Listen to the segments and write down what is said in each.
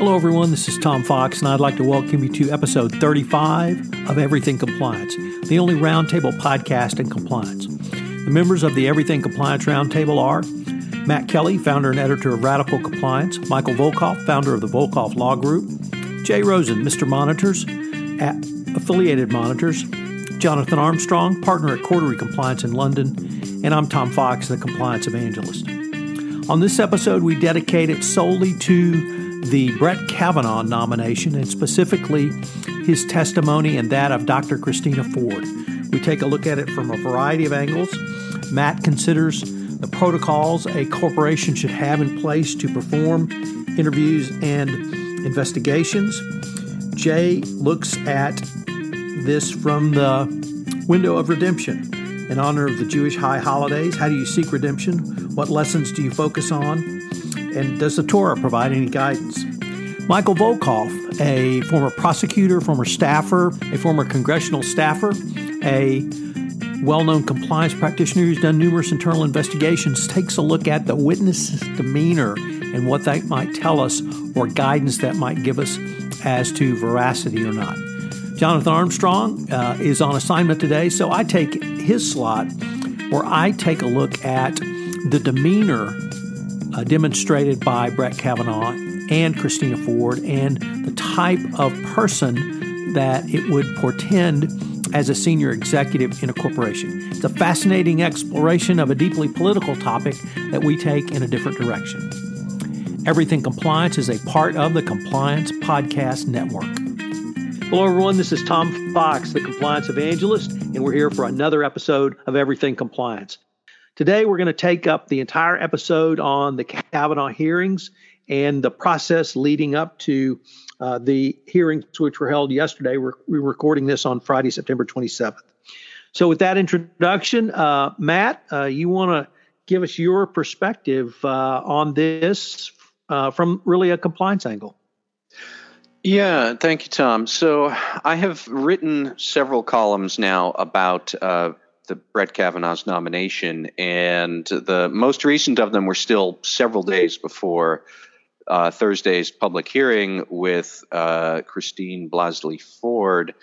Hello, everyone. This is Tom Fox, and I'd like to welcome you to episode 35 of Everything Compliance, the only roundtable podcast in compliance. The members of the Everything Compliance Roundtable are Matt Kelly, founder and editor of Radical Compliance, Michael Volkov, founder of the Volkov Law Group, Jay Rosen, Mr. Monitors at Affiliated Monitors, Jonathan Armstrong, partner at Cordery Compliance in London, and I'm Tom Fox, the Compliance Evangelist. On this episode, we dedicate it solely to the Brett Kavanaugh nomination and specifically his testimony and that of Dr. Christina Ford. We take a look at it from a variety of angles. Matt considers the protocols a corporation should have in place to perform interviews and investigations. Jay looks at this from the window of redemption. In honor of the Jewish high holidays, how do you seek redemption? What lessons do you focus on? And does the Torah provide any guidance? Michael Volkov, a former prosecutor, former staffer, a former congressional staffer, a well known compliance practitioner who's done numerous internal investigations, takes a look at the witness's demeanor and what that might tell us or guidance that might give us as to veracity or not. Jonathan Armstrong uh, is on assignment today, so I take his slot where I take a look at the demeanor uh, demonstrated by Brett Kavanaugh and Christina Ford and the type of person that it would portend as a senior executive in a corporation. It's a fascinating exploration of a deeply political topic that we take in a different direction. Everything Compliance is a part of the Compliance Podcast Network. Hello, everyone. This is Tom Fox, the Compliance Evangelist, and we're here for another episode of Everything Compliance. Today, we're going to take up the entire episode on the Kavanaugh hearings and the process leading up to uh, the hearings, which were held yesterday. We're, we're, recording this on Friday, September 27th. So, with that introduction, uh, Matt, uh, you want to give us your perspective uh, on this uh, from really a compliance angle? Yeah, thank you, Tom. So I have written several columns now about uh, the Brett Kavanaugh's nomination, and the most recent of them were still several days before uh, Thursday's public hearing with uh, Christine Blasey Ford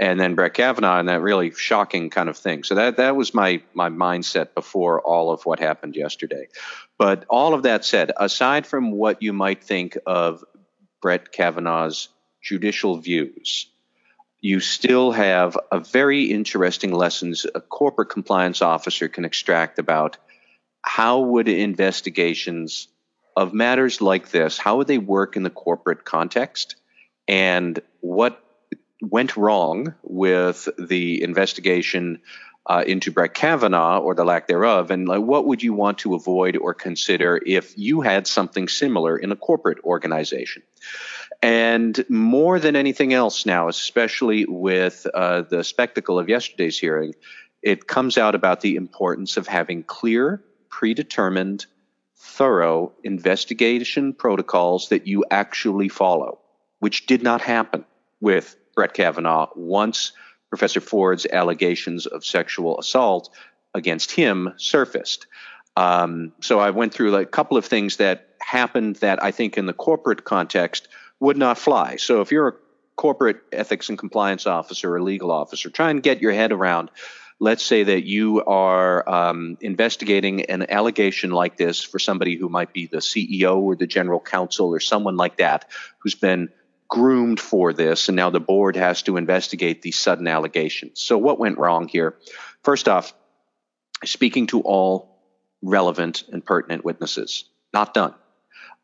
and then Brett Kavanaugh, and that really shocking kind of thing. So that that was my my mindset before all of what happened yesterday. But all of that said, aside from what you might think of Brett Kavanaugh's judicial views, you still have a very interesting lessons a corporate compliance officer can extract about how would investigations of matters like this how would they work in the corporate context and what went wrong with the investigation uh, into Brett Kavanaugh or the lack thereof, and like, what would you want to avoid or consider if you had something similar in a corporate organization? And more than anything else now, especially with uh, the spectacle of yesterday's hearing, it comes out about the importance of having clear, predetermined, thorough investigation protocols that you actually follow, which did not happen with Brett Kavanaugh once Professor Ford's allegations of sexual assault against him surfaced. Um, so I went through a couple of things that happened that I think in the corporate context would not fly. So if you're a corporate ethics and compliance officer or legal officer, try and get your head around. Let's say that you are um, investigating an allegation like this for somebody who might be the CEO or the general counsel or someone like that who's been groomed for this, and now the board has to investigate these sudden allegations. So, what went wrong here? First off, speaking to all relevant and pertinent witnesses, not done.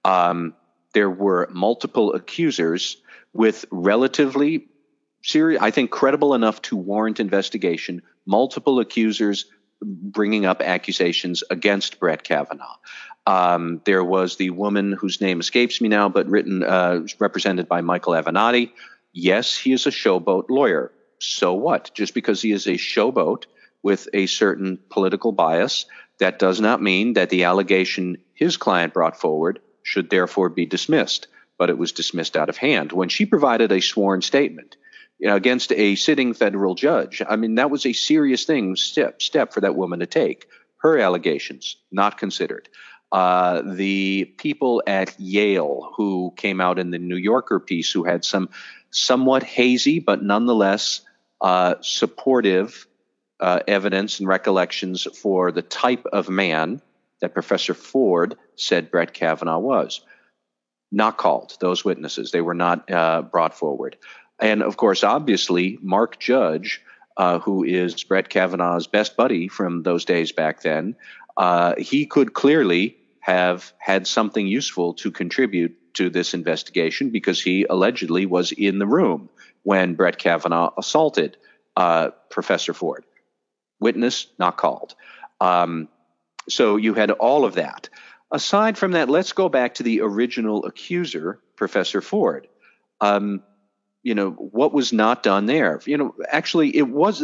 Um, there were multiple accusers with relatively serious, I think, credible enough to warrant investigation, multiple accusers bringing up accusations against Brett Kavanaugh. Um, there was the woman whose name escapes me now, but written, uh, represented by Michael Avenatti. Yes, he is a showboat lawyer. So what? Just because he is a showboat with a certain political bias, that does not mean that the allegation his client brought forward should therefore be dismissed. But it was dismissed out of hand when she provided a sworn statement you know, against a sitting federal judge. I mean, that was a serious thing step step for that woman to take. Her allegations not considered. uh, the people at Yale who came out in the New Yorker piece who had some somewhat hazy but nonetheless uh, supportive uh, evidence and recollections for the type of man that Professor Ford said Brett Kavanaugh was. Not called, those witnesses. They were not uh, brought forward. And of course, obviously, Mark Judge, uh, who is Brett Kavanaugh's best buddy from those days back then, uh, he could clearly have had something useful to contribute to this investigation because he allegedly was in the room when Brett Kavanaugh assaulted uh, Professor Ford. Witness not called. Um, so you had all of that. Aside from that, let's go back to the original accuser, Professor Ford. Um, you know what was not done there. You know, actually, it was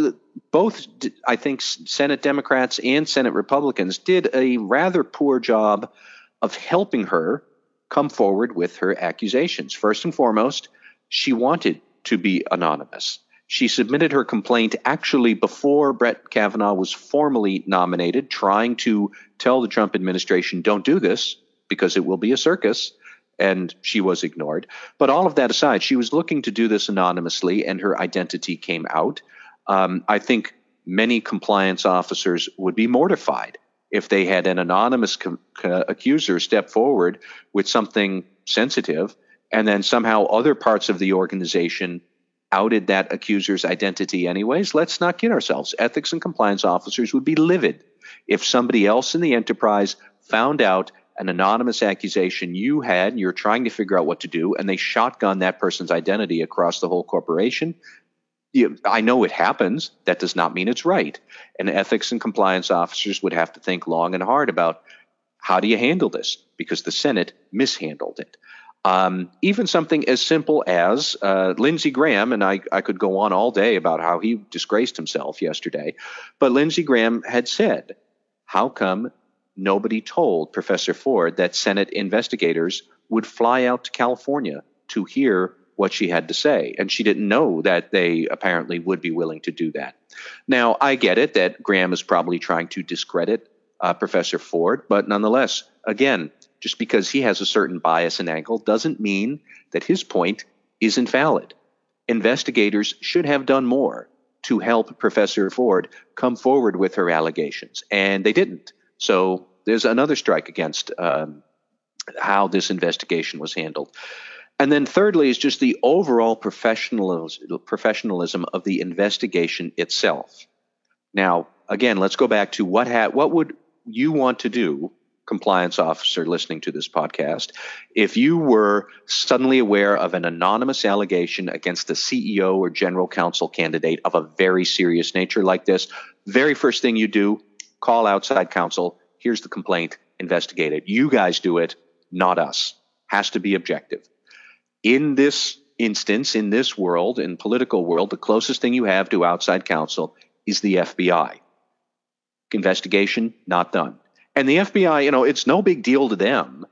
both. I think Senate Democrats and Senate Republicans did a rather poor job of helping her come forward with her accusations. First and foremost, she wanted to be anonymous. She submitted her complaint actually before Brett Kavanaugh was formally nominated, trying to tell the Trump administration, don't do this because it will be a circus. And she was ignored. But all of that aside, she was looking to do this anonymously, and her identity came out. Um, I think many compliance officers would be mortified if they had an anonymous com- accuser step forward with something sensitive, and then somehow other parts of the organization outed that accuser's identity anyways. Let's not kid ourselves. Ethics and compliance officers would be livid if somebody else in the enterprise found out an anonymous accusation you had, and you're trying to figure out what to do, and they shotgun that person's identity across the whole corporation. You, I know it happens. That does not mean it's right. And ethics and compliance officers would have to think long and hard about how do you handle this? Because the Senate mishandled it. Um, even something as simple as uh, Lindsey Graham, and I, I could go on all day about how he disgraced himself yesterday, but Lindsey Graham had said, How come nobody told Professor Ford that Senate investigators would fly out to California to hear what she had to say? And she didn't know that they apparently would be willing to do that. Now, I get it that Graham is probably trying to discredit uh, Professor Ford, but nonetheless, again, just because he has a certain bias and angle doesn't mean that his point isn't valid. Investigators should have done more to help Professor Ford come forward with her allegations, and they didn't. So there's another strike against um, how this investigation was handled. And then, thirdly, is just the overall professionalism, of the investigation itself. Now, again, let's go back to what ha- what would you want to do compliance officer listening to this podcast, if you were suddenly aware of an anonymous allegation against a CEO or general counsel candidate of a very serious nature like this, very first thing you do, call outside counsel. Here's the complaint, investigate it. You guys do it, not us. Has to be objective. In this instance, in this world, in political world, the closest thing you have to outside counsel is the FBI. Investigation, not done. And the FBI, you know, it's no big deal to them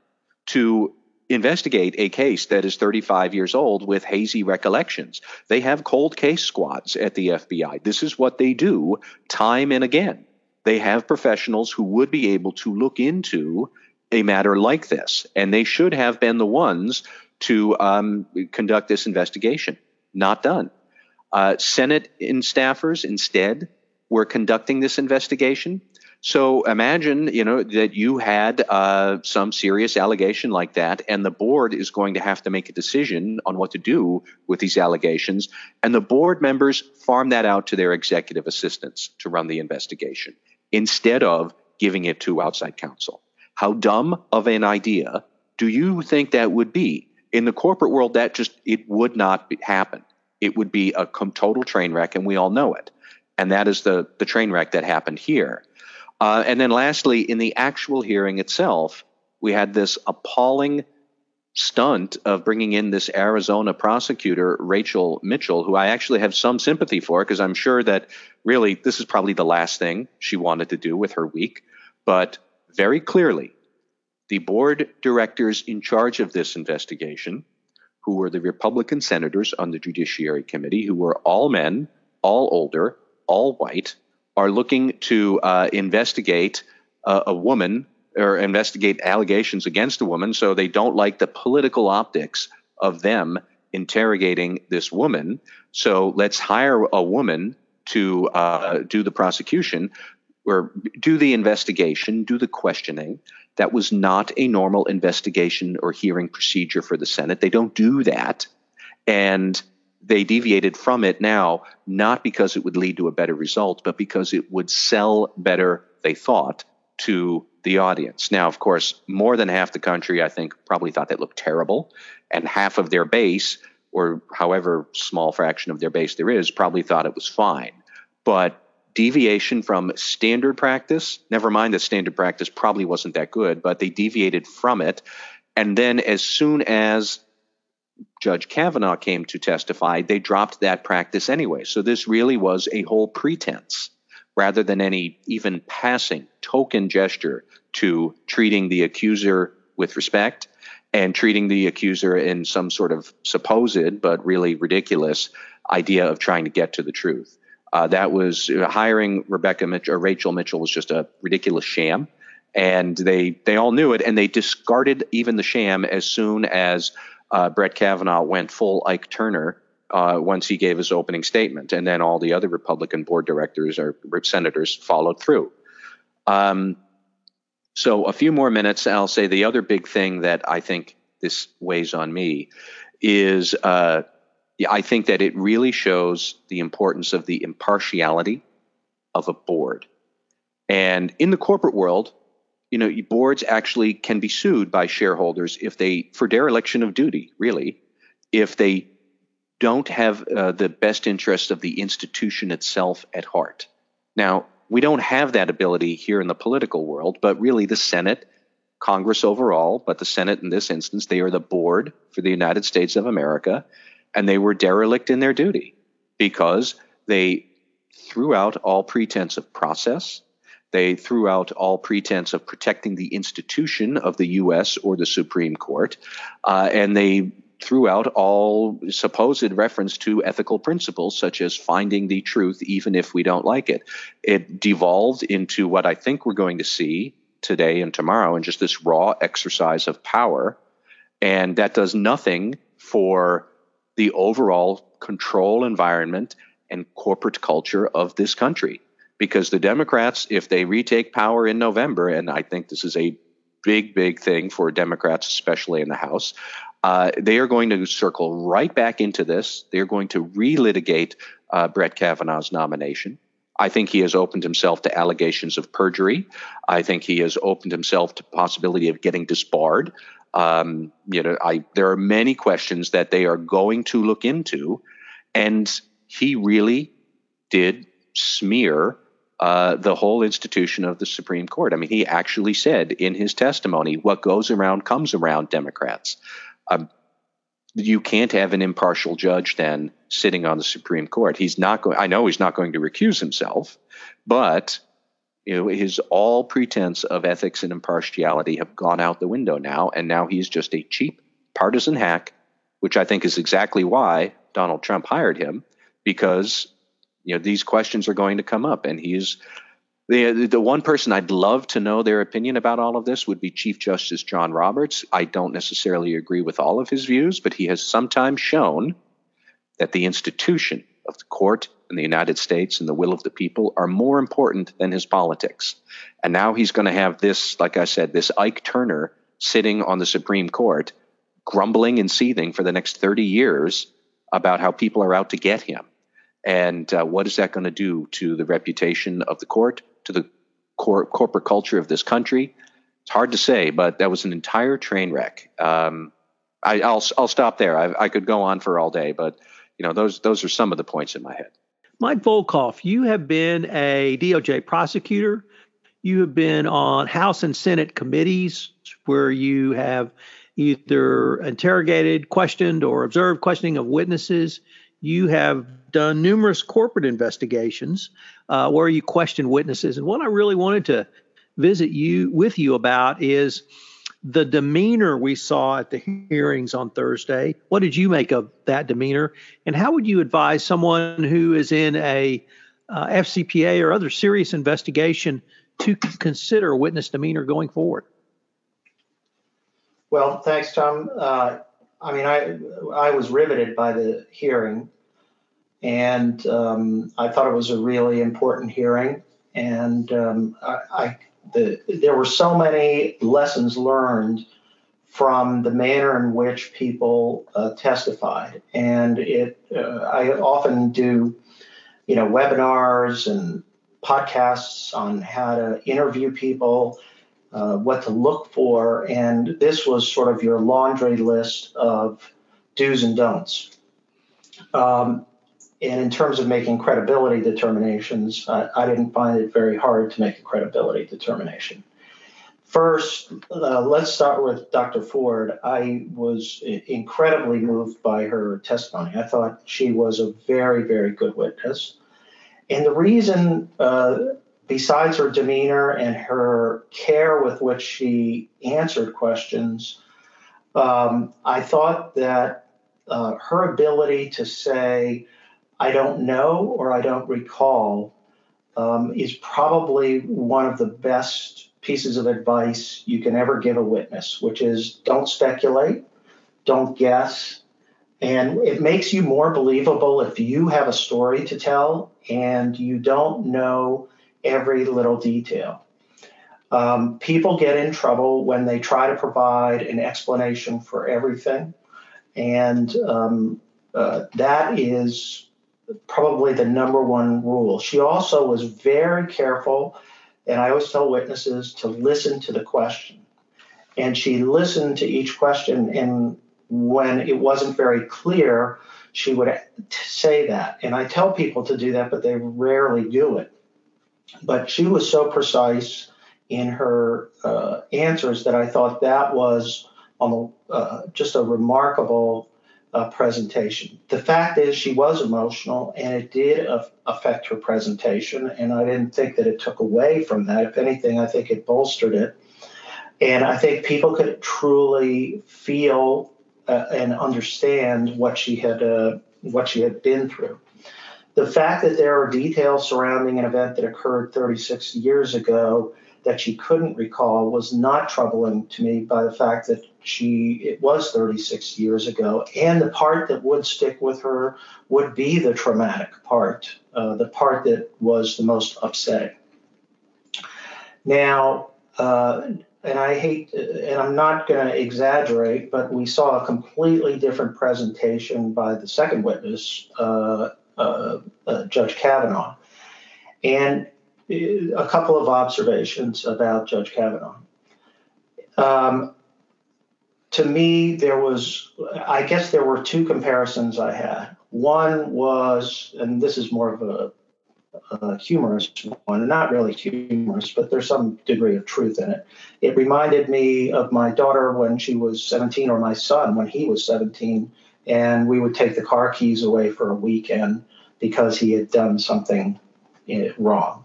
to investigate a case that is 35 years old with hazy recollections. They have cold case squads at the FBI. This is what they do time and again. They have professionals who would be able to look into a matter like this, and they should have been the ones to um, conduct this investigation. Not done. Uh, Senate in staffers instead were conducting this investigation. So imagine, you know, that you had uh, some serious allegation like that, and the board is going to have to make a decision on what to do with these allegations, and the board members farm that out to their executive assistants to run the investigation instead of giving it to outside counsel. How dumb of an idea do you think that would be? In the corporate world, that just it would not be, happen. It would be a total train wreck, and we all know it. And that is the the train wreck that happened here. Uh, and then lastly, in the actual hearing itself, we had this appalling stunt of bringing in this Arizona prosecutor, Rachel Mitchell, who I actually have some sympathy for because I'm sure that really this is probably the last thing she wanted to do with her week. But very clearly, the board directors in charge of this investigation, who were the Republican senators on the Judiciary Committee, who were all men, all older, all white, are looking to uh, investigate a woman or investigate allegations against a woman, so they don't like the political optics of them interrogating this woman. So let's hire a woman to uh, do the prosecution or do the investigation, do the questioning. That was not a normal investigation or hearing procedure for the Senate. They don't do that. And they deviated from it now, not because it would lead to a better result, but because it would sell better, they thought, to the audience. Now, of course, more than half the country, I think, probably thought that looked terrible, and half of their base, or however small fraction of their base there is, probably thought it was fine. But deviation from standard practice, never mind that standard practice probably wasn't that good, but they deviated from it. And then as soon as Judge Kavanaugh came to testify, they dropped that practice anyway. So this really was a whole pretense rather than any even passing token gesture to treating the accuser with respect and treating the accuser in some sort of supposed but really ridiculous idea of trying to get to the truth. Uh, that was uh, hiring Rebecca Mitchell or Rachel Mitchell was just a ridiculous sham, and they they all knew it, and they discarded even the sham as soon as uh, Brett Kavanaugh went full Ike Turner uh, once he gave his opening statement, and then all the other Republican board directors or senators followed through. Um, so, a few more minutes. I'll say the other big thing that I think this weighs on me is uh, I think that it really shows the importance of the impartiality of a board. And in the corporate world, you know, boards actually can be sued by shareholders if they, for dereliction of duty, really, if they don't have uh, the best interests of the institution itself at heart. Now, we don't have that ability here in the political world, but really the Senate, Congress overall, but the Senate in this instance, they are the board for the United States of America, and they were derelict in their duty because they threw out all pretense of process. They threw out all pretense of protecting the institution of the U.S. or the Supreme Court, uh, and they threw out all supposed reference to ethical principles, such as finding the truth even if we don't like it. It devolved into what I think we're going to see today and tomorrow, and just this raw exercise of power. And that does nothing for the overall control environment and corporate culture of this country. Because the Democrats, if they retake power in November, and I think this is a big, big thing for Democrats, especially in the House, uh, they are going to circle right back into this. They're going to relitigate uh, Brett Kavanaugh's nomination. I think he has opened himself to allegations of perjury. I think he has opened himself to possibility of getting disbarred. Um, you know, I, there are many questions that they are going to look into, and he really did smear uh, the whole institution of the Supreme Court. I mean, he actually said in his testimony, "What goes around comes around." Democrats. Um, you can't have an impartial judge then sitting on the Supreme Court. He's not going. I know he's not going to recuse himself, but you know his all pretense of ethics and impartiality have gone out the window now, and now he's just a cheap partisan hack, which I think is exactly why Donald Trump hired him because you know these questions are going to come up, and he's the, the one person I'd love to know their opinion about all of this would be Chief Justice John Roberts. I don't necessarily agree with all of his views, but he has sometimes shown that the institution of the court in the United States and the will of the people are more important than his politics. And now he's going to have this, like I said, this Ike Turner sitting on the Supreme Court, grumbling and seething for the next 30 years about how people are out to get him. And uh, what is that going to do to the reputation of the court, to the cor- corporate culture of this country? It's hard to say, but that was an entire train wreck. Um, I, will I'll stop there. I, I could go on for all day, but you know those those are some of the points in my head. Mike Volkov, you have been a DOJ prosecutor. You have been on House and Senate committees where you have either interrogated, questioned, or observed questioning of witnesses. You have done numerous corporate investigations uh, where you question witnesses. And what I really wanted to visit you with you about is the demeanor we saw at the hearings on Thursday. What did you make of that demeanor? And how would you advise someone who is in a uh, FCPA or other serious investigation to consider witness demeanor going forward? Well, thanks, Tom. Uh, I mean, I I was riveted by the hearing, and um, I thought it was a really important hearing. And um, I, I the, there were so many lessons learned from the manner in which people uh, testified, and it. Uh, I often do, you know, webinars and podcasts on how to interview people uh, what to look for, and this was sort of your laundry list of do's and don'ts. Um, and in terms of making credibility determinations, I, I, didn't find it very hard to make a credibility determination. First, uh, let's start with Dr. Ford. I was incredibly moved by her testimony. I thought she was a very, very good witness. And the reason uh, besides her demeanor and her care with which she answered questions, um, I thought that uh, her ability to say, I don't know or I don't recall, um, is probably one of the best pieces of advice you can ever give a witness, which is don't speculate, don't guess. And it makes you more believable if you have a story to tell and you don't know every little detail. Um, people get in trouble when they try to provide an explanation for everything, and um, uh, that is probably the number one rule. She also was very careful, and I always tell witnesses to listen to the question. And she listened to each question, and when it wasn't very clear, she would say that. And I tell people to do that, but they rarely do it. But she was so precise in her uh, answers that I thought that was on uh, just a remarkable uh, presentation. The fact is, she was emotional, and it did affect her presentation. And I didn't think that it took away from that. If anything, I think it bolstered it. And I think people could truly feel uh, and understand what she had uh, what she had been through. The fact that there are details surrounding an event that occurred 36 years ago that she couldn't recall was not troubling to me by the fact that she it was 36 years ago. And the part that would stick with her would be the traumatic part uh, the part that was the most upsetting. Now uh, and i hate and i'm not going to exaggerate but we saw a completely different presentation by the second witness uh, Judge Kavanaugh. And a couple of observations about Judge Kavanaugh. Um, to me, there was, I guess there were two comparisons I had. One was, and this is more of a, a humorous one, not really humorous, but there's some degree of truth in it. It reminded me of my daughter when she was 17 or my son when he was 17 and we would take the car keys away for a weekend because he had done something eh, wrong.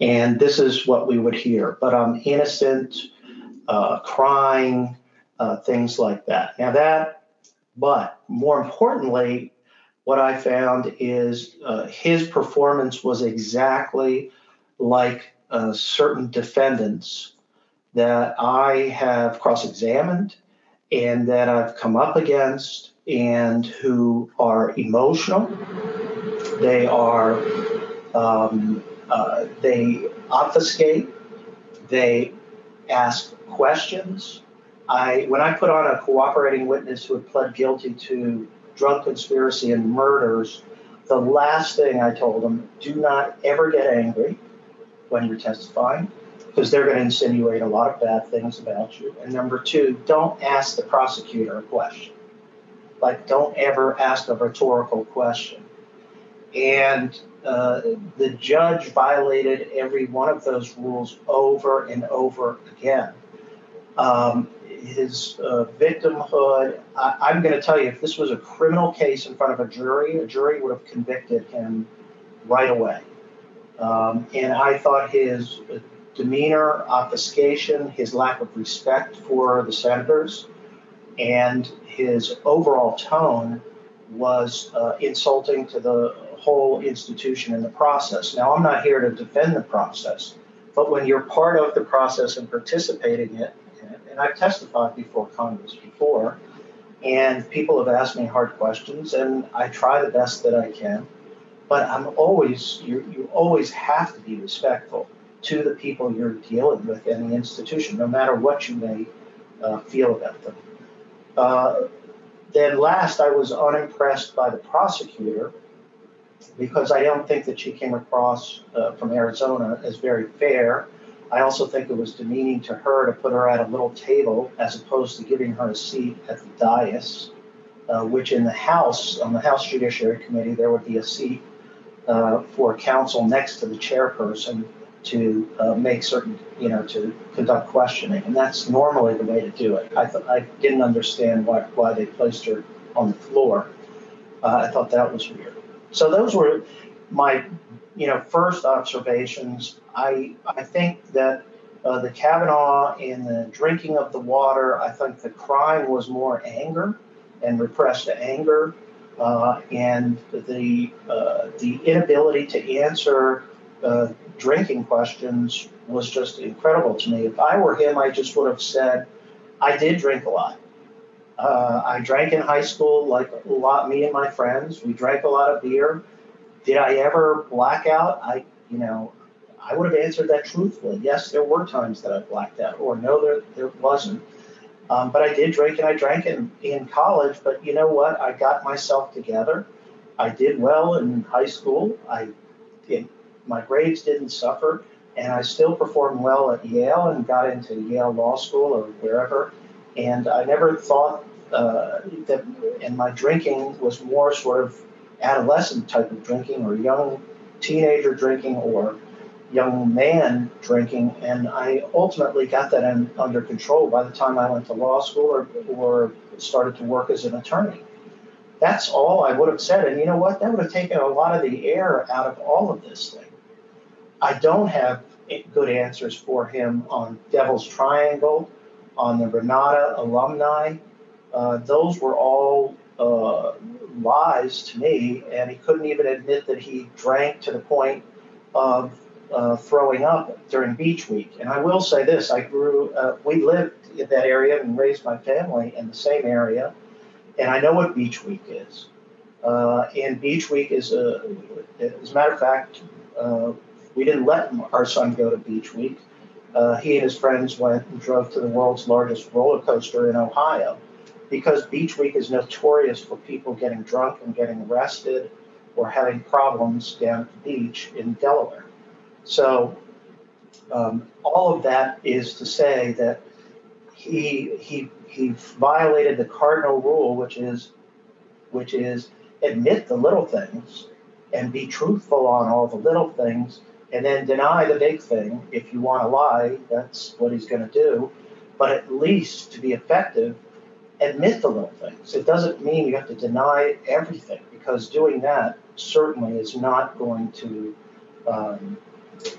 And this is what we would hear. But I'm innocent, uh, crying, uh, things like that. Now, that, but more importantly, what I found is uh, his performance was exactly like uh, certain defendants that I have cross examined and that I've come up against and who are emotional. They are, um, uh, they obfuscate, they ask questions. I, when I put on a cooperating witness who had pled guilty to drug conspiracy and murders, the last thing I told them do not ever get angry when you're testifying because they're going to insinuate a lot of bad things about you. And number two, don't ask the prosecutor a question. Like, don't ever ask a rhetorical question. And uh, the judge violated every one of those rules over and over again. Um, his uh, victimhood, I, am going to tell you, if this was a criminal case in front of a jury, a jury would have convicted him right away. Um, and I thought his demeanor, obfuscation, his lack of respect for the senators, and his overall tone was uh, insulting to the whole institution and the process. Now, I'm not here to defend the process. But when you're part of the process and participating in it, and I've testified before Congress before, and people have asked me hard questions, and I try the best that I can. But I'm always you you always have to be respectful to the people you're dealing with in the institution, no matter what you may uh, feel about them. Uh, then last, I was unimpressed by the prosecutor because I don't think that she came across uh, from Arizona as very fair. I also think it was demeaning to her to put her at a little table as opposed to giving her a seat at the dais, uh, which in the House, on the House Judiciary Committee, there would be a seat uh, for counsel next to the chairperson to uh, make certain, you know, to conduct questioning, and that's normally the way to do it. I thought I didn't understand why why they placed her on the floor. Uh, I thought that was weird. So those were my, you know, first observations. I I think that uh, the Kavanaugh and the drinking of the water. I think the crime was more anger and repressed anger, uh, and the uh, the inability to answer uh, drinking questions was just incredible to me. If I were him, I just would have said, I did drink a lot. Uh, I drank in high school, like a lot, me and my friends. We drank a lot of beer. Did I ever black out? I, you know, I would have answered that truthfully. Yes, there were times that I blacked out, or no, there, there wasn't. Um, but I did drink, and I drank in, in college. But you know what? I got myself together. I did well in high school. I in my grades didn't suffer, and I still performed well at Yale and got into Yale Law School or wherever. And I never thought uh, that, and my drinking was more sort of adolescent type of drinking or young teenager drinking or young man drinking, and I ultimately got that in, under control by the time I went to law school or, or started to work as an attorney. That's all I would have said. And you know what? That would have taken a lot of the air out of all of this thing. I don't have good answers for him on Devil's Triangle, on the Renata alumni. Uh, those were all uh, lies to me, and he couldn't even admit that he drank to the point of uh, throwing up during Beach Week. And I will say this: I grew, uh, we lived in that area and raised my family in the same area, and I know what Beach Week is. Uh, and Beach Week is a, as a matter of fact, uh, we didn't let our son go to Beach Week. Uh, he and his friends went and drove to the world's largest roller coaster in Ohio because Beach Week is notorious for people getting drunk and getting arrested or having problems down at the beach in Delaware. So, um, all of that is to say that he, he, he violated the cardinal rule, which is, which is admit the little things and be truthful on all the little things and then deny the big thing. If you want to lie, that's what he's going to do. But at least to be effective, admit the little things. It doesn't mean you have to deny everything because doing that certainly is not going to um,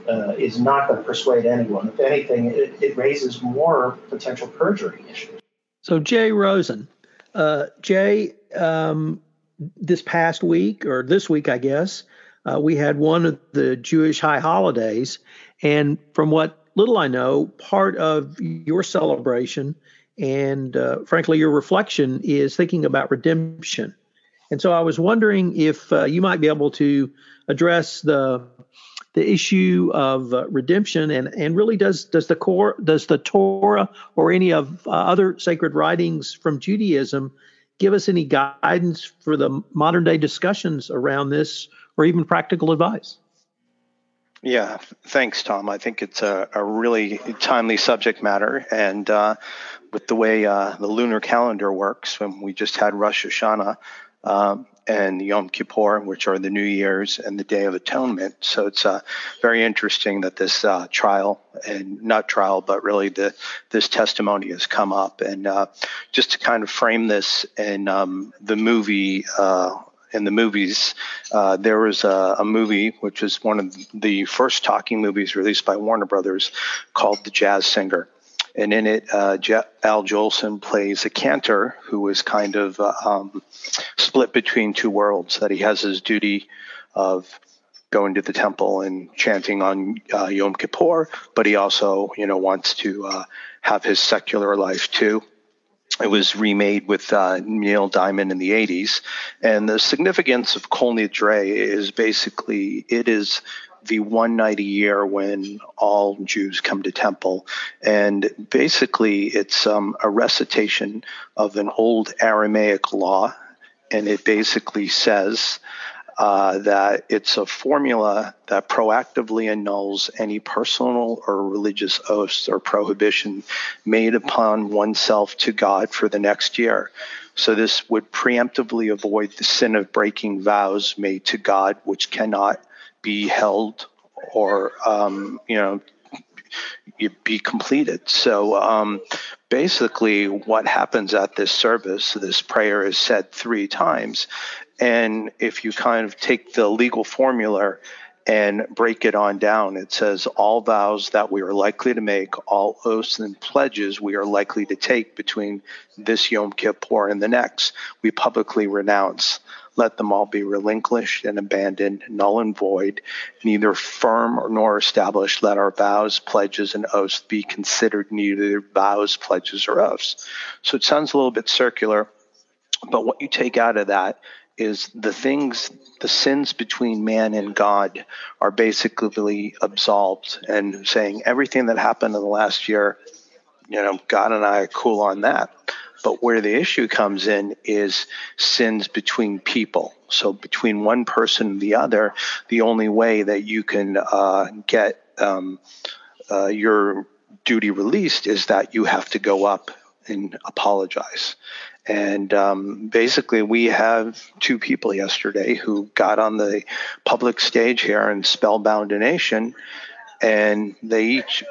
uh, is not going to persuade anyone. If anything, it, it raises more potential perjury issues. So Jay Rosen, uh, Jay, um, this past week or this week, I guess, uh, we had one of the Jewish high holidays. And from what little I know, part of your celebration and uh, frankly, your reflection is thinking about redemption. And so I was wondering if uh, you might be able to address the the issue of uh, redemption and and really does does the core does the Torah or any of uh, other sacred writings from Judaism give us any guidance for the modern day discussions around this or even practical advice? Yeah, thanks, Tom. I think it's a, a really timely subject matter. And uh, with the way uh, the lunar calendar works, when we just had Rosh Hashanah um, and Yom Kippur, which are the New Year's and the Day of Atonement. So it's uh, very interesting that this uh, trial, and not trial, but really the, this testimony has come up. And uh, just to kind of frame this in um, the movie, uh, in the movies. Uh, there was a, a, movie which was one of the first talking movies released by Warner Brothers called The Jazz Singer. And in it, uh, Al Jolson plays a cantor who is kind of uh, um, split between two worlds, that he has his duty of going to the temple and chanting on uh, Yom Kippur, but he also, you know, wants to uh, have his secular life too. It was remade with uh, Neil Diamond in the 80s. And the significance of Kol Nidre is basically it is the one night a year when all Jews come to temple. And basically, it's um, a recitation of an old Aramaic law. And it basically says uh, that it's a formula that proactively annuls any personal or religious oaths or prohibition made upon oneself to God for the next year. So this would preemptively avoid the sin of breaking vows made to God, which cannot be held or um, you know be completed. So um, basically, what happens at this service, this prayer is said three times, and if you kind of take the legal formula and break it on down, it says all vows that we are likely to make, all oaths and pledges we are likely to take between this Yom Kippur and the next, we publicly renounce. Let them all be relinquished and abandoned, null and void, neither firm nor established. Let our vows, pledges, and oaths be considered neither vows, pledges, or oaths. So it sounds a little bit circular, but what you take out of that is the things, the sins between man and God are basically absolved and saying everything that happened in the last year, you know, God and I are cool on that. But where the issue comes in is sins between people. So between one person and the other, the only way that you can uh, get um, uh, your duty released is that you have to go up and apologize. And um, basically, we have two people yesterday who got on the public stage here in Spellbound a Nation, and they each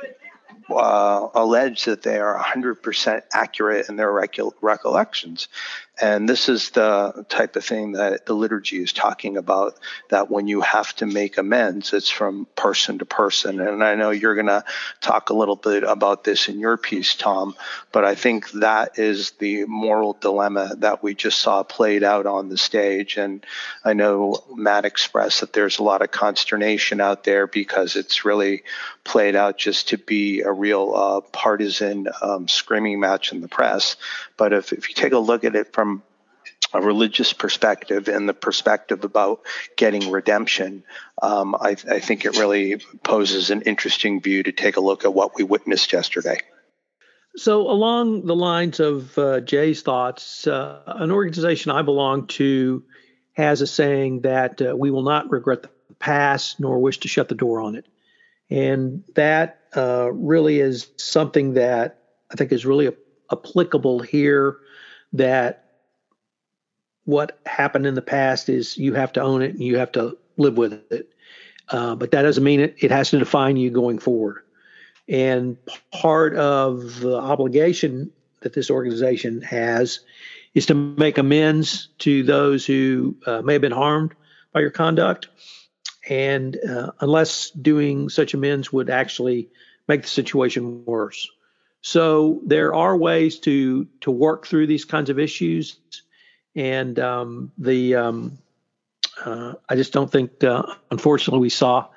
uh, allege that they are 100% accurate in their recollections. And this is the type of thing that the liturgy is talking about that when you have to make amends, it's from person to person. And I know you're going to talk a little bit about this in your piece, Tom, but I think that is the moral dilemma that we just saw played out on the stage. And I know Matt expressed that there's a lot of consternation out there because it's really played out just to be a real uh, partisan um, screaming match in the press. But if, if you take a look at it from a religious perspective and the perspective about getting redemption, um, I, I, think it really poses an interesting view to take a look at what we witnessed yesterday. So, along the lines of uh, Jay's thoughts, uh, an organization I belong to has a saying that uh, we will not regret the past nor wish to shut the door on it. And that uh, really is something that I think is really applicable here that what happened in the past is you have to own it and you have to live with it. Uh, but that doesn't mean it, it has to define you going forward. And part of the obligation that this organization has is to make amends to those who uh, may have been harmed by your conduct. And uh, unless doing such amends would actually make the situation worse. So there are ways to to work through these kinds of issues, and um, the um, uh, I just don't think, uh, unfortunately, we saw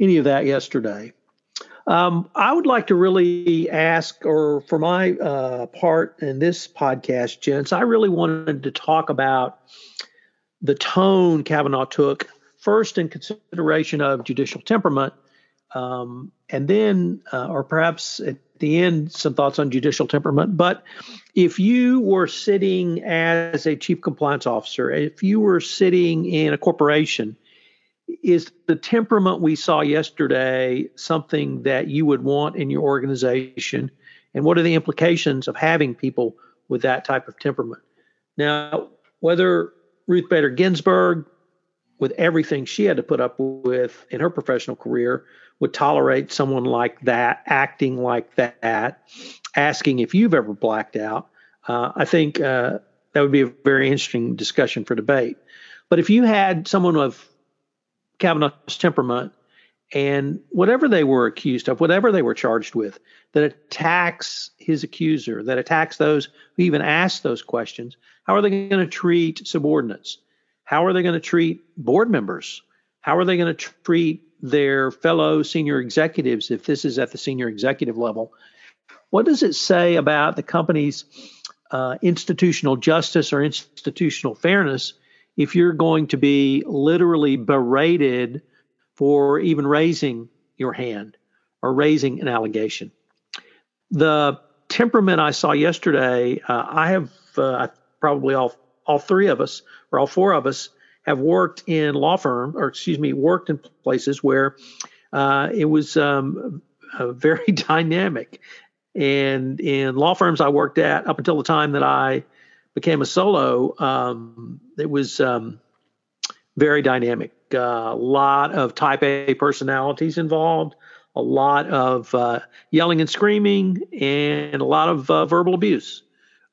any of that yesterday. Um, I would like to really ask, or for my uh, part in this podcast, gents, I really wanted to talk about the tone Kavanaugh took first in consideration of judicial temperament, um, and then, uh, or perhaps at the end, some thoughts on judicial temperament. But if you were sitting as a chief compliance officer, if you were sitting in a corporation, is the temperament we saw yesterday something that you would want in your organization? And what are the implications of having people with that type of temperament? Now, whether Ruth Bader Ginsburg, with everything she had to put up with in her professional career, would tolerate someone like that acting like that, asking if you've ever blacked out. Uh, I think uh, that would be a very interesting discussion for debate. But if you had someone of Kavanaugh's temperament and whatever they were accused of, whatever they were charged with, that attacks his accuser, that attacks those who even ask those questions, how are they going to treat subordinates? How are they going to treat board members? How are they going to treat their fellow senior executives if this is at the senior executive level? What does it say about the company's uh, institutional justice or institutional fairness if you're going to be literally berated for even raising your hand or raising an allegation? The temperament I saw yesterday, uh, I have uh, probably all all three of us or all four of us have worked in law firm or excuse me worked in places where uh, it was um, very dynamic. And in law firms I worked at up until the time that I became a solo um, it was um, very dynamic. A uh, lot of type A personalities involved a lot of uh, yelling and screaming and a lot of uh, verbal abuse.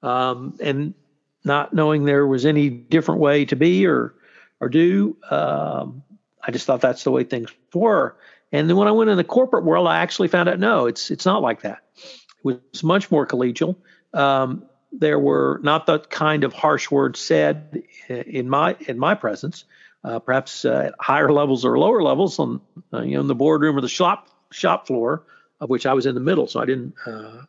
Um, and not knowing there was any different way to be or or do. Um, I just thought that's the way things were. And then when I went in the corporate world, I actually found out no, it's it's not like that. It was much more collegial. Um, there were not the kind of harsh words said in my in my presence. Uh, perhaps uh, at higher levels or lower levels on uh, you know in the boardroom or the shop shop floor, of which I was in the middle, so I didn't uh,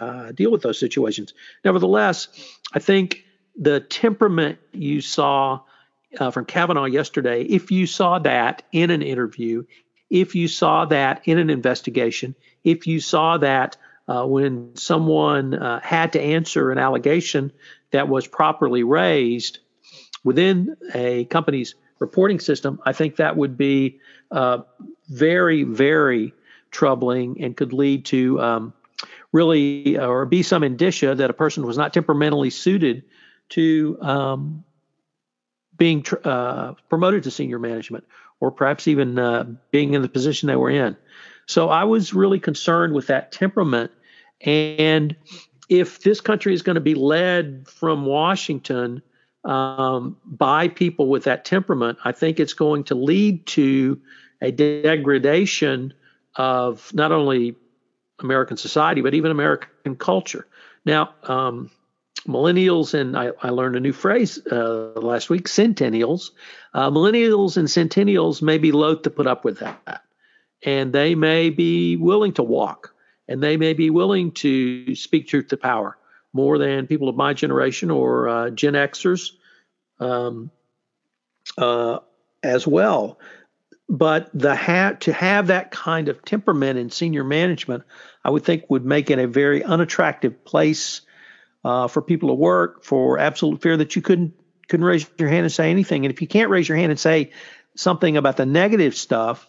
uh, deal with those situations. Nevertheless, I think the temperament you saw uh, from Kavanaugh yesterday, if you saw that in an interview, if you saw that in an investigation, if you saw that uh, when someone uh, had to answer an allegation that was properly raised within a company's reporting system, I think that would be uh, very, very troubling and could lead to um, really or be some indicia that a person was not temperamentally suited to um, being uh, promoted to senior management or perhaps even uh, being in the position they were in. So I was really concerned with that temperament. And if this country is going to be led from Washington um, by people with that temperament, I think it's going to lead to a degradation of not only American society, but even American culture. Now, um, millennials and I, I, learned a new phrase uh, last week centennials. Uh, millennials and centennials may be loath to put up with that. And they may be willing to walk. And they may be willing to speak truth to power more than people of my generation or uh, gen xers um, uh, as well. But the ha- to have that kind of temperament in senior management i would think would make it a very unattractive place uh, for people to work for absolute fear that you couldn't couldn't raise your hand and say anything. And if you can't raise your hand and say something about the negative stuff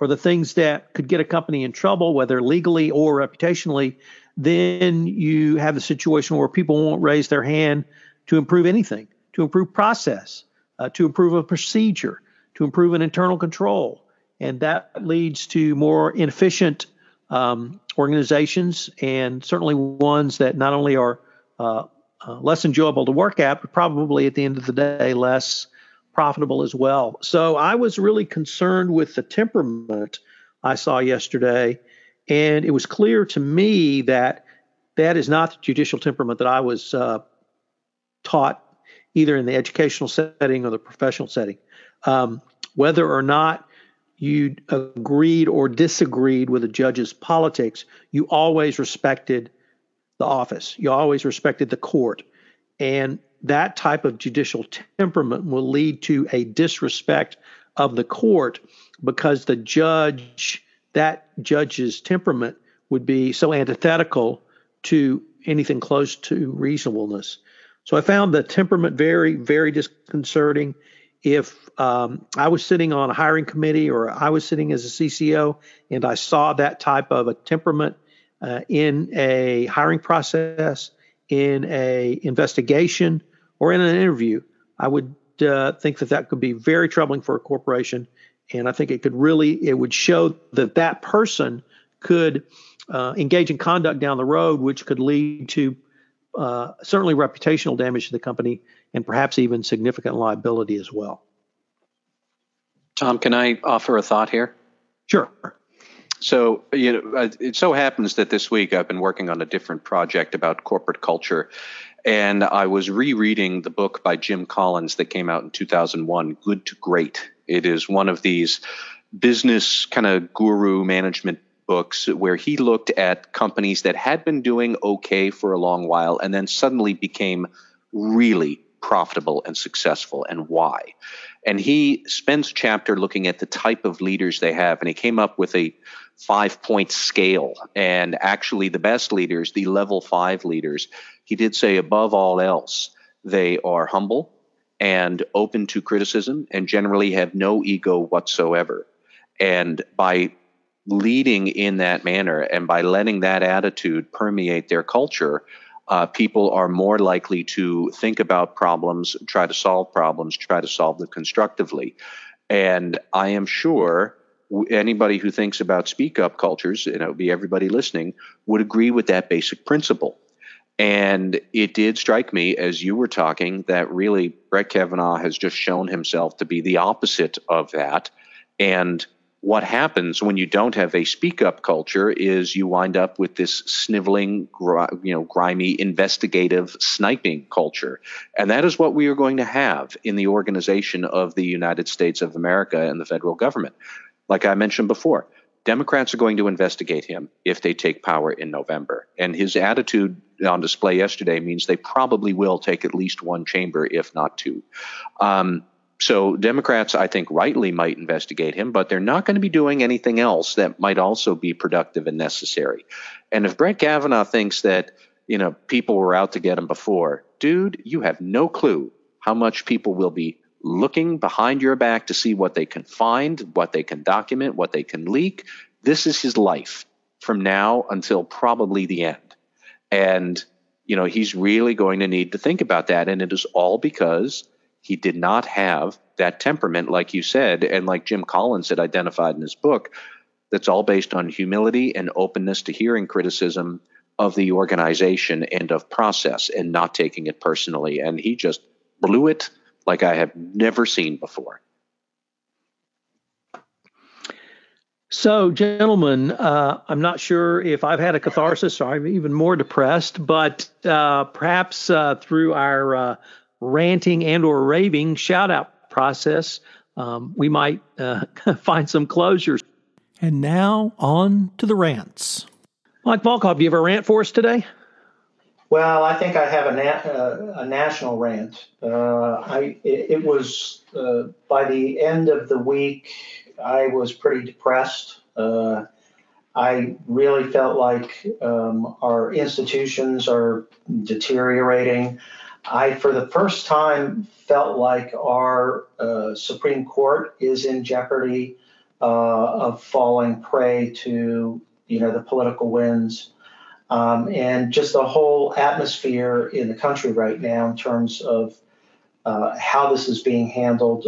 or the things that could get a company in trouble, whether legally or reputationally, then you have a situation where people won't raise their hand to improve anything, to improve process, uh, to improve a procedure, to improve an internal control. And that leads to more inefficient um, organizations and certainly ones that not only are uh, uh, less enjoyable to work at, but probably at the end of the day, less profitable as well. So I was really concerned with the temperament I saw yesterday. And it was clear to me that that is not the judicial temperament that I was uh, taught either in the educational setting or the professional setting. Um, whether or not you agreed or disagreed with a judge's politics, you always respected the office. You always respected the court. And that type of judicial temperament will lead to a disrespect of the court because the judge, that judge's temperament would be so antithetical to anything close to reasonableness. So I found the temperament very, very disconcerting. If um, I was sitting on a hiring committee or I was sitting as a CCO and I saw that type of a temperament uh, in a hiring process, in a investigation, or in an interview, I would uh, think that that could be very troubling for a corporation, and I think it could really it would show that that person could uh, engage in conduct down the road, which could lead to uh, certainly reputational damage to the company and perhaps even significant liability as well. Tom, can I offer a thought here? Sure. So, you know, it so happens that this week I've been working on a different project about corporate culture. And I was rereading the book by Jim Collins that came out in 2001, Good to Great. It is one of these business kind of guru management books where he looked at companies that had been doing okay for a long while and then suddenly became really profitable and successful and why. And he spends a chapter looking at the type of leaders they have, and he came up with a five point scale. And actually, the best leaders, the level five leaders, he did say above all else, they are humble and open to criticism and generally have no ego whatsoever. And by leading in that manner and by letting that attitude permeate their culture, uh, people are more likely to think about problems, try to solve problems, try to solve them constructively. And I am sure anybody who thinks about speak up cultures, and it would be everybody listening, would agree with that basic principle. And it did strike me as you were talking that really Brett Kavanaugh has just shown himself to be the opposite of that. And what happens when you don't have a speak up culture is you wind up with this sniveling, you know, grimy, investigative sniping culture. And that is what we are going to have in the organization of the United States of America and the federal government. Like I mentioned before, Democrats are going to investigate him if they take power in November. And his attitude on display yesterday means they probably will take at least one chamber, if not two. Um, so Democrats, I think, rightly might investigate him, but they're not going to be doing anything else that might also be productive and necessary. And if Brett Kavanaugh thinks that you know people were out to get him before, dude, you have no clue how much people will be looking behind your back to see what they can find, what they can document, what they can leak. This is his life from now until probably the end. And you know, he's really going to need to think about that. And it is all because he did not have that temperament, like you said, and like Jim Collins had identified in his book, that's all based on humility and openness to hearing criticism of the organization and of process and not taking it personally. And he just blew it like I have never seen before. So, gentlemen, uh, I'm not sure if I've had a catharsis or I'm even more depressed, but uh, perhaps uh, through our uh, ranting and or raving shout out process, um, we might uh, find some closures. And now on to the rants. Mike Volkov, do you have a rant for us today? Well, I think I have a, uh, a national rant. Uh, I it, it was uh, by the end of the week, I was pretty depressed. Uh, I really felt like um, our institutions are deteriorating. I, for the first time, felt like our uh, Supreme Court is in jeopardy uh, of falling prey to, you know, the political winds. Um, and just the whole atmosphere in the country right now in terms of uh, how this is being handled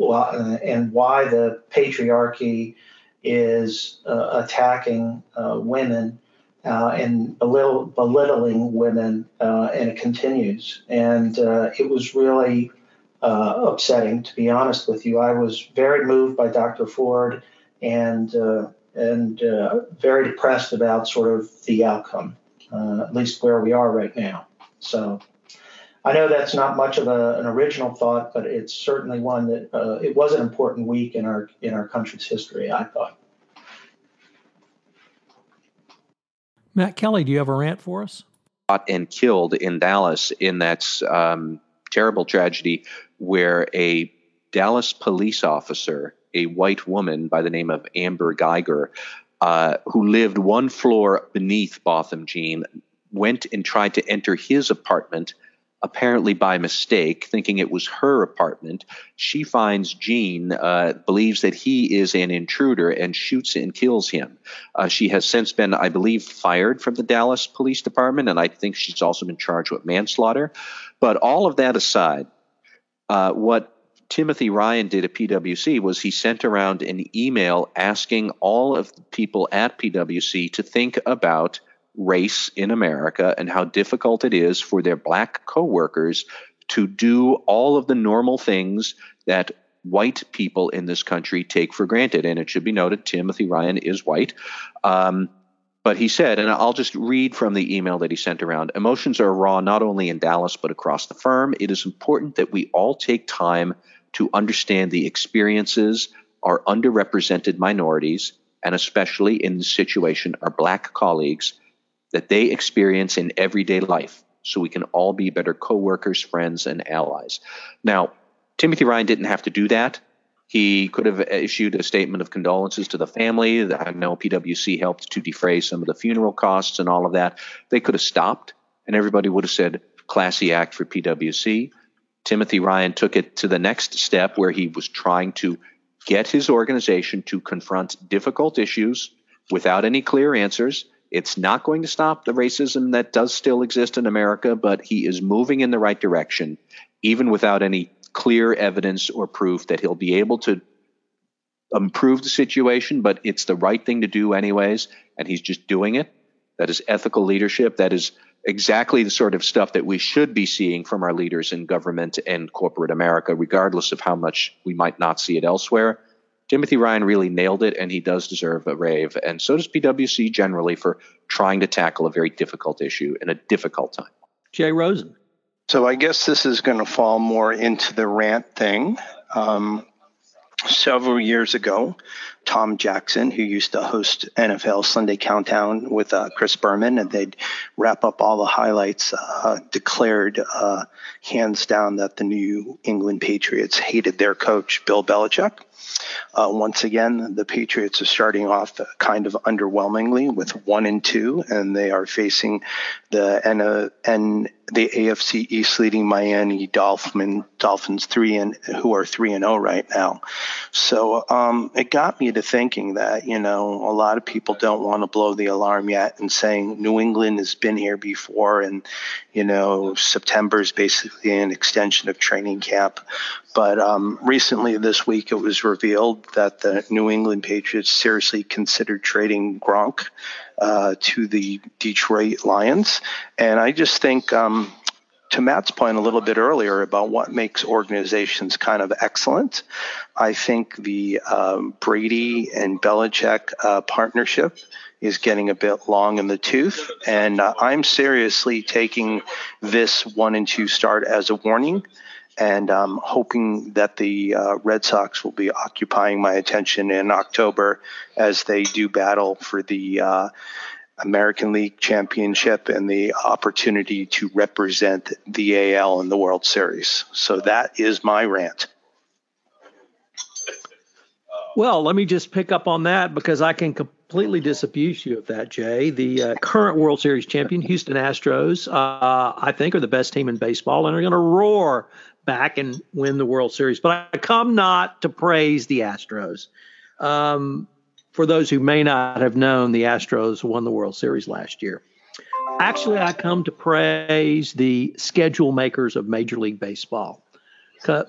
uh, and why the patriarchy is uh, attacking uh, women uh, and belittling women, uh, and it continues. And it was really upsetting, to be honest with you. I was very moved by Dr. Ford and and uh, very depressed about sort of the outcome, at least where we are right now. So. I know that's not much of a, an original thought, but it's certainly one that it was an important week in our in our country's history. I thought. Matt Kelly, do you have a rant for us? And killed in Dallas in that um, terrible tragedy where a Dallas police officer, a white woman by the name of Amber Guyger, uh, who lived one floor beneath Botham Jean, went and tried to enter his apartment apparently by mistake, thinking it was her apartment. She finds Jean, uh, believes that he is an intruder, and shoots and kills him. Uh, she has since been, I believe, fired from the Dallas Police Department, and I think she's also been charged with manslaughter. But all of that aside, uh, what Timothy Ryan did at PwC was he sent around an email asking all of the people at PwC to think about race in America and how difficult it is for their black coworkers to do all of the normal things that white people in this country take for granted. And it should be noted Timothy Ryan is white. Um, but he said, and I'll just read from the email that he sent around emotions are raw not only in Dallas, but across the firm. It is important that we all take time to understand the experiences our underrepresented minorities, and especially in this situation, our black colleagues, that they experience in everyday life so we can all be better coworkers, friends, and allies. Now, Timothy Ryan didn't have to do that. He could have issued a statement of condolences to the family. I know PwC helped to defray some of the funeral costs and all of that. They could have stopped, and everybody would have said, classy act for PwC. Timothy Ryan took it to the next step where he was trying to get his organization to confront difficult issues without any clear answers. It's not going to stop the racism that does still exist in America, but he is moving in the right direction, even without any clear evidence or proof that he'll be able to improve the situation, but it's the right thing to do anyways, and he's just doing it. That is ethical leadership. That is exactly the sort of stuff that we should be seeing from our leaders in government and corporate America, regardless of how much we might not see it elsewhere. Timothy Ryan really nailed it, and he does deserve a rave. And so does PwC generally for trying to tackle a very difficult issue in a difficult time. Jay Rosen. So I guess this is going to fall more into the rant thing. Um, several years ago, Tom Jackson, who used to host NFL Sunday Countdown with uh, Chris Berman, and they'd wrap up all the highlights, uh, declared uh, hands down that the New England Patriots hated their coach, Bill Belichick. Uh, once again, the Patriots are starting off kind of underwhelmingly with one and two, and they are facing the N, N the AFC East leading Miami Dolphin, Dolphins three and who are three and zero oh right now. So um, it got me to thinking that you know a lot of people don't want to blow the alarm yet and saying New England has been here before, and you know September is basically an extension of training camp. But um, recently this week it was revealed that the New England Patriots seriously considered trading Gronk uh, to the Detroit Lions. And I just think, um, to Matt's point a little bit earlier about what makes organizations kind of excellent, I think the um, Brady and Belichick uh, partnership is getting a bit long in the tooth. And uh, I'm seriously taking this one and two start as a warning and I'm hoping that the uh, Red Sox will be occupying my attention in October as they do battle for the uh, American League Championship and the opportunity to represent the AL in the World Series. So that is my rant. Well, let me just pick up on that because I can completely disabuse you of that, Jay. The uh, current World Series champion, Houston Astros, uh, I think are the best team in baseball and are going to roar back and win the World Series. But I come not to praise the Astros. Um, for those who may not have known, the Astros won the World Series last year. Actually, I come to praise the schedule makers of Major League Baseball.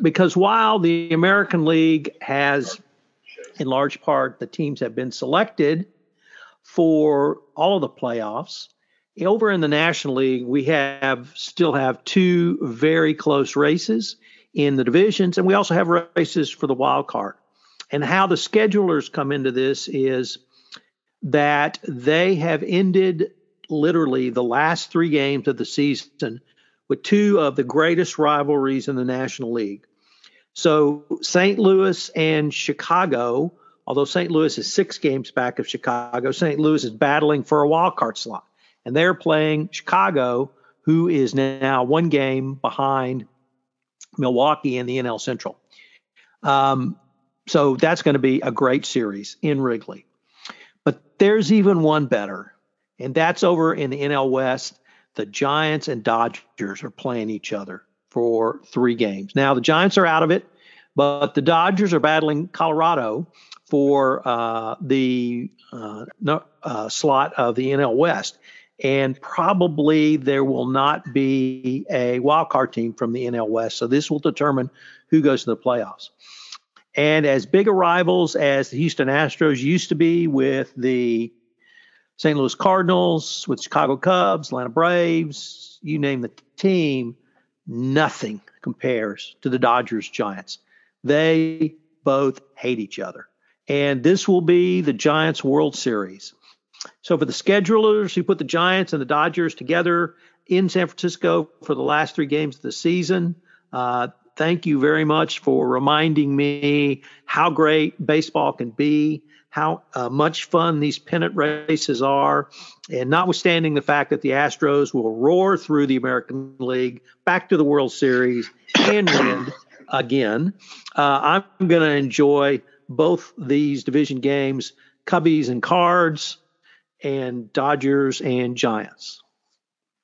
Because while the American League has, in large part, the teams have been selected for all of the playoffs, over in the National League, we have still have two very close races in the divisions, and we also have races for the wild card. And how the schedulers come into this is that they have ended literally the last three games of the season with two of the greatest rivalries in the National League. So St. Louis and Chicago, although St. Louis is six games back of Chicago, St. Louis is battling for a wild card slot and they're playing Chicago, who is now one game behind Milwaukee in the NL Central. Um, so that's going to be a great series in Wrigley. But there's even one better, and that's over in the NL West. The Giants and Dodgers are playing each other for three games. Now, the Giants are out of it, but the Dodgers are battling Colorado for uh, the uh, no, uh, slot of the NL West and probably there will not be a wild card team from the NL West. So this will determine who goes to the playoffs. And as big a rivals as the Houston Astros used to be with the St. Louis Cardinals, with Chicago Cubs, Atlanta Braves, you name the team, nothing compares to the Dodgers Giants. they both hate each other. And this will be the Giants World Series. So for the schedulers who put the Giants and the Dodgers together in San Francisco for the last three games of the season, uh, thank you very much for reminding me how great baseball can be, how uh, much fun these pennant races are, and notwithstanding the fact that the Astros will roar through the American League back to the World Series and win again, uh, I'm going to enjoy both these division games, Cubbies and Cards, and Dodgers and Giants.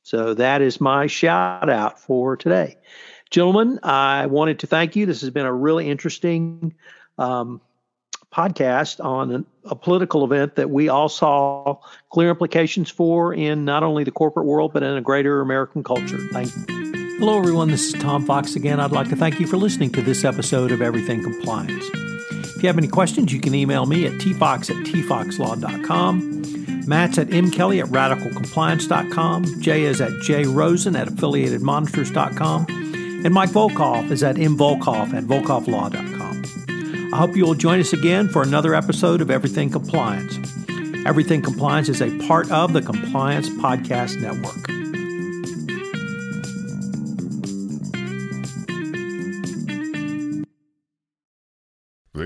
So that is my shout out for today. Gentlemen, I wanted to thank you. This has been a really interesting um, podcast on a political event that we all saw clear implications for in not only the corporate world, but in a greater American culture. Thank you. Hello, everyone. This is Tom Fox again. I'd like to thank you for listening to this episode of Everything Compliance. If you have any questions, you can email me at tfox at tfoxlaw.com. Matt's at mkelly at radicalcompliance.com. Jay is at jrosen at affiliatedmonitors.com. And Mike Volkov is at mvolkov at volkovlaw.com. I hope you will join us again for another episode of Everything Compliance. Everything Compliance is a part of the Compliance Podcast Network.